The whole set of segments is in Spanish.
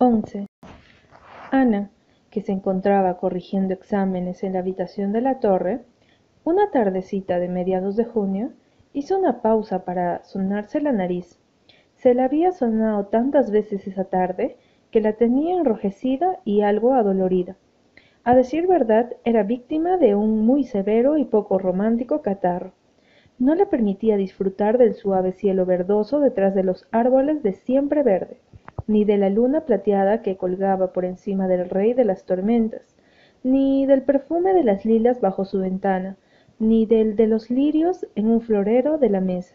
11. Ana, que se encontraba corrigiendo exámenes en la habitación de la torre, una tardecita de mediados de junio, hizo una pausa para sonarse la nariz. Se la había sonado tantas veces esa tarde que la tenía enrojecida y algo adolorida. A decir verdad, era víctima de un muy severo y poco romántico catarro. No le permitía disfrutar del suave cielo verdoso detrás de los árboles de siempre verde, ni de la luna plateada que colgaba por encima del rey de las tormentas, ni del perfume de las lilas bajo su ventana, ni del de los lirios en un florero de la mesa.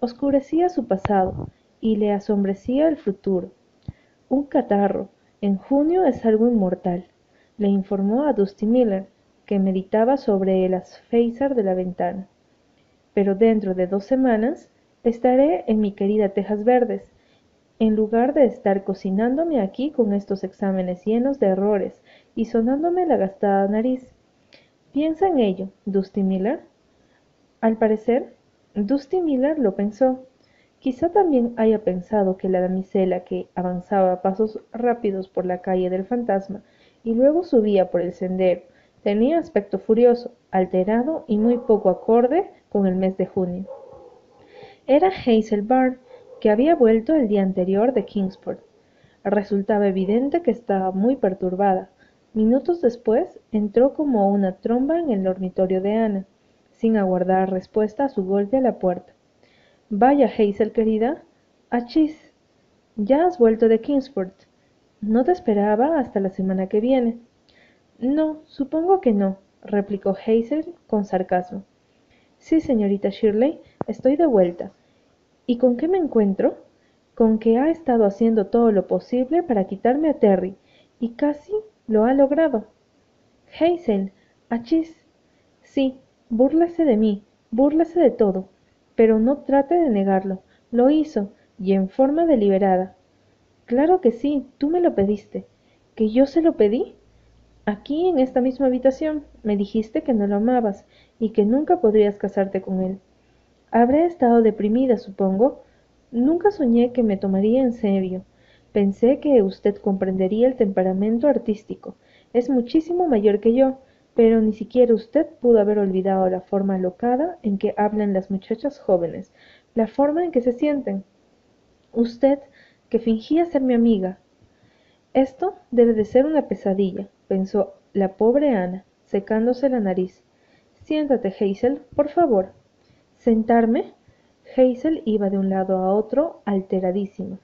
Oscurecía su pasado y le asombrecía el futuro. Un catarro en junio es algo inmortal, le informó a Dusty Miller, que meditaba sobre el alféizar de la ventana. Pero dentro de dos semanas estaré en mi querida Tejas Verdes, en lugar de estar cocinándome aquí con estos exámenes llenos de errores y sonándome la gastada nariz. Piensa en ello, Dusty Miller. Al parecer, Dusty Miller lo pensó. Quizá también haya pensado que la damisela que avanzaba a pasos rápidos por la calle del fantasma y luego subía por el sendero tenía aspecto furioso, alterado y muy poco acorde con el mes de junio. Era Hazel Barr, que había vuelto el día anterior de Kingsport. Resultaba evidente que estaba muy perturbada. Minutos después entró como una tromba en el dormitorio de Ana, sin aguardar respuesta a su golpe a la puerta. Vaya, Hazel querida. Achis. Ya has vuelto de Kingsport. No te esperaba hasta la semana que viene. No, supongo que no, replicó Hazel con sarcasmo. Sí, señorita Shirley, estoy de vuelta. ¿Y con qué me encuentro? Con que ha estado haciendo todo lo posible para quitarme a Terry, y casi lo ha logrado. Hazel, achis. Sí, búrlase de mí, búrlase de todo, pero no trate de negarlo. Lo hizo, y en forma deliberada. Claro que sí, tú me lo pediste. ¿Que yo se lo pedí? Aquí, en esta misma habitación, me dijiste que no lo amabas y que nunca podrías casarte con él. Habré estado deprimida, supongo. Nunca soñé que me tomaría en serio. Pensé que usted comprendería el temperamento artístico. Es muchísimo mayor que yo, pero ni siquiera usted pudo haber olvidado la forma alocada en que hablan las muchachas jóvenes, la forma en que se sienten. Usted, que fingía ser mi amiga. Esto debe de ser una pesadilla, pensó la pobre Ana, secándose la nariz. Siéntate, Hazel, por favor. ¿Sentarme? Hazel iba de un lado a otro, alteradísimo.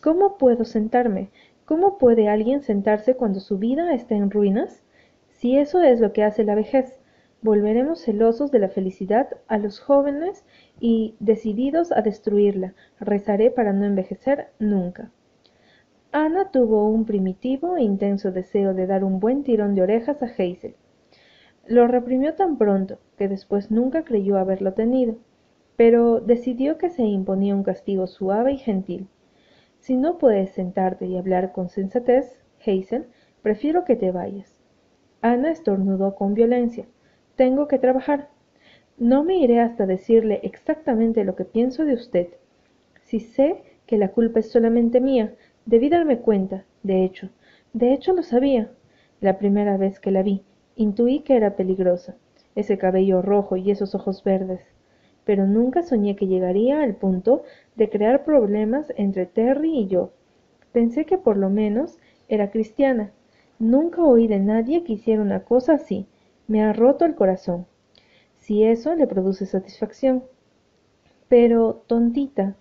¿Cómo puedo sentarme? ¿Cómo puede alguien sentarse cuando su vida está en ruinas? Si eso es lo que hace la vejez, volveremos celosos de la felicidad a los jóvenes y decididos a destruirla. Rezaré para no envejecer nunca. Ana tuvo un primitivo e intenso deseo de dar un buen tirón de orejas a. Lo reprimió tan pronto que después nunca creyó haberlo tenido, pero decidió que se imponía un castigo suave y gentil. Si no puedes sentarte y hablar con sensatez, Hazel, prefiero que te vayas. Ana estornudó con violencia. Tengo que trabajar. No me iré hasta decirle exactamente lo que pienso de usted. Si sé que la culpa es solamente mía, debí darme cuenta, de hecho. De hecho lo sabía. La primera vez que la vi, intuí que era peligrosa. Ese cabello rojo y esos ojos verdes pero nunca soñé que llegaría al punto de crear problemas entre Terry y yo. Pensé que por lo menos era cristiana. Nunca oí de nadie que hiciera una cosa así. Me ha roto el corazón. Si eso le produce satisfacción. Pero, tontita,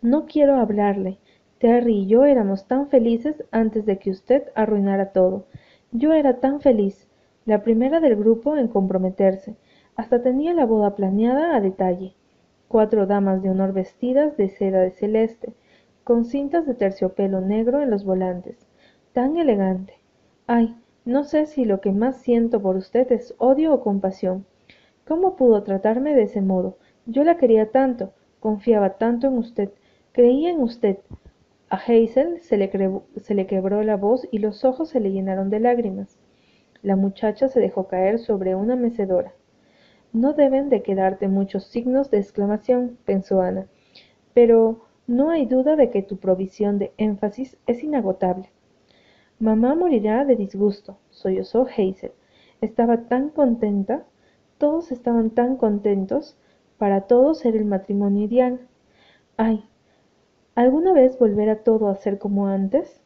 no quiero hablarle. Terry y yo éramos tan felices antes de que usted arruinara todo. Yo era tan feliz, la primera del grupo en comprometerse. Hasta tenía la boda planeada a detalle. Cuatro damas de honor vestidas de seda de celeste, con cintas de terciopelo negro en los volantes. Tan elegante. Ay, no sé si lo que más siento por usted es odio o compasión. ¿Cómo pudo tratarme de ese modo? Yo la quería tanto, confiaba tanto en usted, creía en usted. A Hazel se le, se le quebró la voz y los ojos se le llenaron de lágrimas. La muchacha se dejó caer sobre una mecedora. No deben de quedarte muchos signos de exclamación, pensó Ana. Pero, no hay duda de que tu provisión de énfasis es inagotable. Mamá morirá de disgusto, sollozó Hazel. Estaba tan contenta, todos estaban tan contentos, para todos era el matrimonio ideal. Ay, ¿alguna vez volverá todo a ser como antes?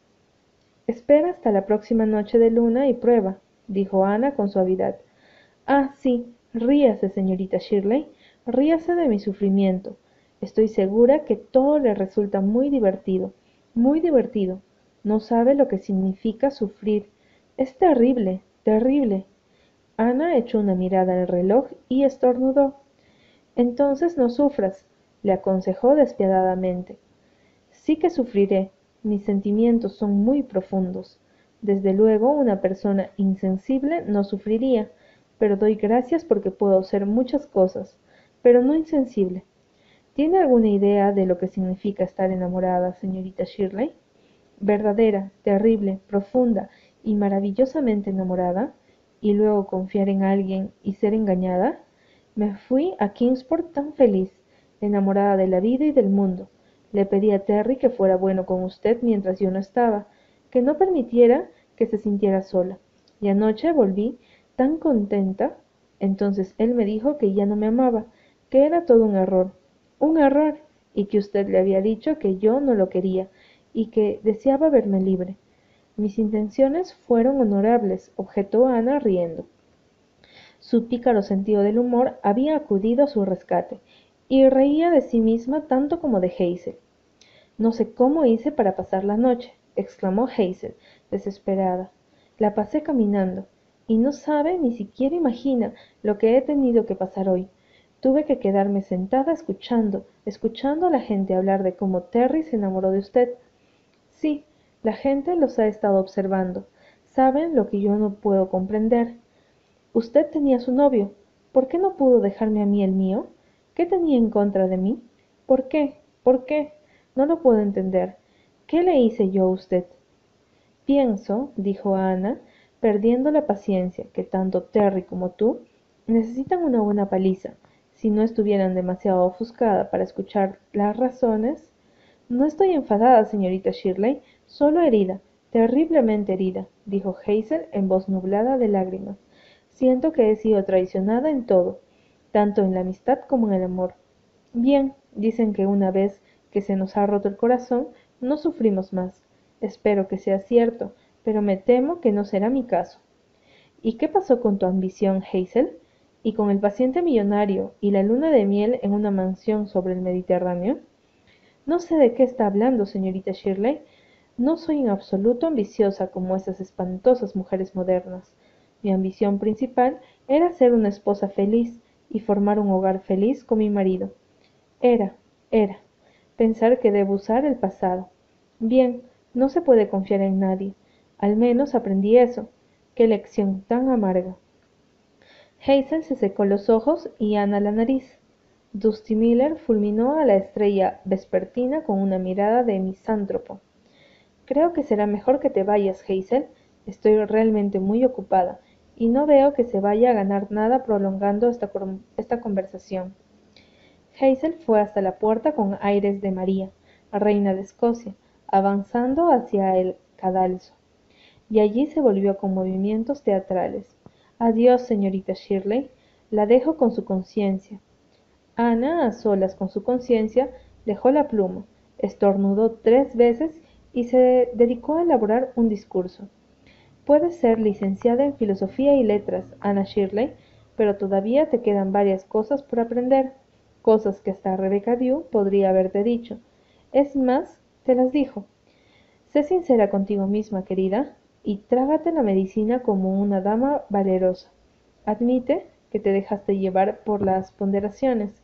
Espera hasta la próxima noche de luna y prueba, dijo Ana con suavidad. Ah, sí, ríase, señorita Shirley, ríase de mi sufrimiento. Estoy segura que todo le resulta muy divertido, muy divertido. No sabe lo que significa sufrir. Es terrible, terrible. Ana echó una mirada al reloj y estornudó. Entonces no sufras, le aconsejó despiadadamente. Sí que sufriré. Mis sentimientos son muy profundos. Desde luego una persona insensible no sufriría, pero doy gracias porque puedo ser muchas cosas, pero no insensible. ¿Tiene alguna idea de lo que significa estar enamorada, señorita Shirley? verdadera, terrible, profunda y maravillosamente enamorada, y luego confiar en alguien y ser engañada, me fui a Kingsport tan feliz, enamorada de la vida y del mundo. Le pedí a Terry que fuera bueno con usted mientras yo no estaba, que no permitiera que se sintiera sola. Y anoche volví tan contenta. Entonces él me dijo que ya no me amaba, que era todo un error, un error, y que usted le había dicho que yo no lo quería, y que deseaba verme libre. Mis intenciones fueron honorables, objetó Ana riendo. Su pícaro sentido del humor había acudido a su rescate, y reía de sí misma tanto como de Hazel. No sé cómo hice para pasar la noche, exclamó Hazel, desesperada. La pasé caminando, y no sabe ni siquiera imagina lo que he tenido que pasar hoy. Tuve que quedarme sentada escuchando, escuchando a la gente hablar de cómo Terry se enamoró de usted, Sí, la gente los ha estado observando. Saben lo que yo no puedo comprender. Usted tenía su novio. ¿Por qué no pudo dejarme a mí el mío? ¿Qué tenía en contra de mí? ¿Por qué? ¿Por qué? No lo puedo entender. ¿Qué le hice yo a usted? Pienso, dijo Ana, perdiendo la paciencia, que tanto Terry como tú necesitan una buena paliza. Si no estuvieran demasiado ofuscada para escuchar las razones, no estoy enfadada, señorita Shirley, solo herida, terriblemente herida, dijo Hazel en voz nublada de lágrimas. Siento que he sido traicionada en todo, tanto en la amistad como en el amor. Bien, dicen que una vez que se nos ha roto el corazón, no sufrimos más. Espero que sea cierto, pero me temo que no será mi caso. ¿Y qué pasó con tu ambición, Hazel? ¿Y con el paciente millonario y la luna de miel en una mansión sobre el Mediterráneo? No sé de qué está hablando, señorita Shirley. No soy en absoluto ambiciosa como esas espantosas mujeres modernas. Mi ambición principal era ser una esposa feliz y formar un hogar feliz con mi marido. Era, era. Pensar que debo usar el pasado. Bien, no se puede confiar en nadie. Al menos aprendí eso. Qué lección tan amarga. Hazel se secó los ojos y Ana la nariz. Dusty Miller fulminó a la estrella vespertina con una mirada de misántropo. Creo que será mejor que te vayas, Hazel. Estoy realmente muy ocupada y no veo que se vaya a ganar nada prolongando esta, esta conversación. Hazel fue hasta la puerta con aires de María, reina de Escocia, avanzando hacia el cadalso, y allí se volvió con movimientos teatrales. Adiós, señorita Shirley. La dejo con su conciencia. Ana, a solas con su conciencia, dejó la pluma, estornudó tres veces y se dedicó a elaborar un discurso. Puedes ser licenciada en Filosofía y Letras, Ana Shirley, pero todavía te quedan varias cosas por aprender, cosas que hasta Rebecca Dew podría haberte dicho. Es más, te las dijo. Sé sincera contigo misma, querida, y trágate la medicina como una dama valerosa. Admite que te dejaste llevar por las ponderaciones,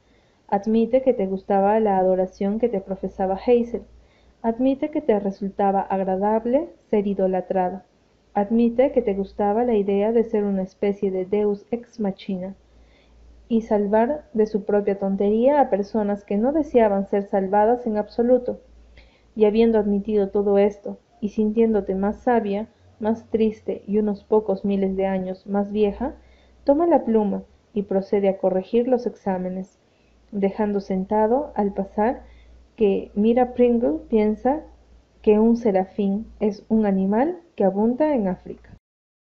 Admite que te gustaba la adoración que te profesaba Hazel. Admite que te resultaba agradable ser idolatrada. Admite que te gustaba la idea de ser una especie de deus ex machina y salvar de su propia tontería a personas que no deseaban ser salvadas en absoluto. Y habiendo admitido todo esto, y sintiéndote más sabia, más triste y unos pocos miles de años más vieja, toma la pluma y procede a corregir los exámenes dejando sentado al pasar que Mira Pringle piensa que un serafín es un animal que abunda en África.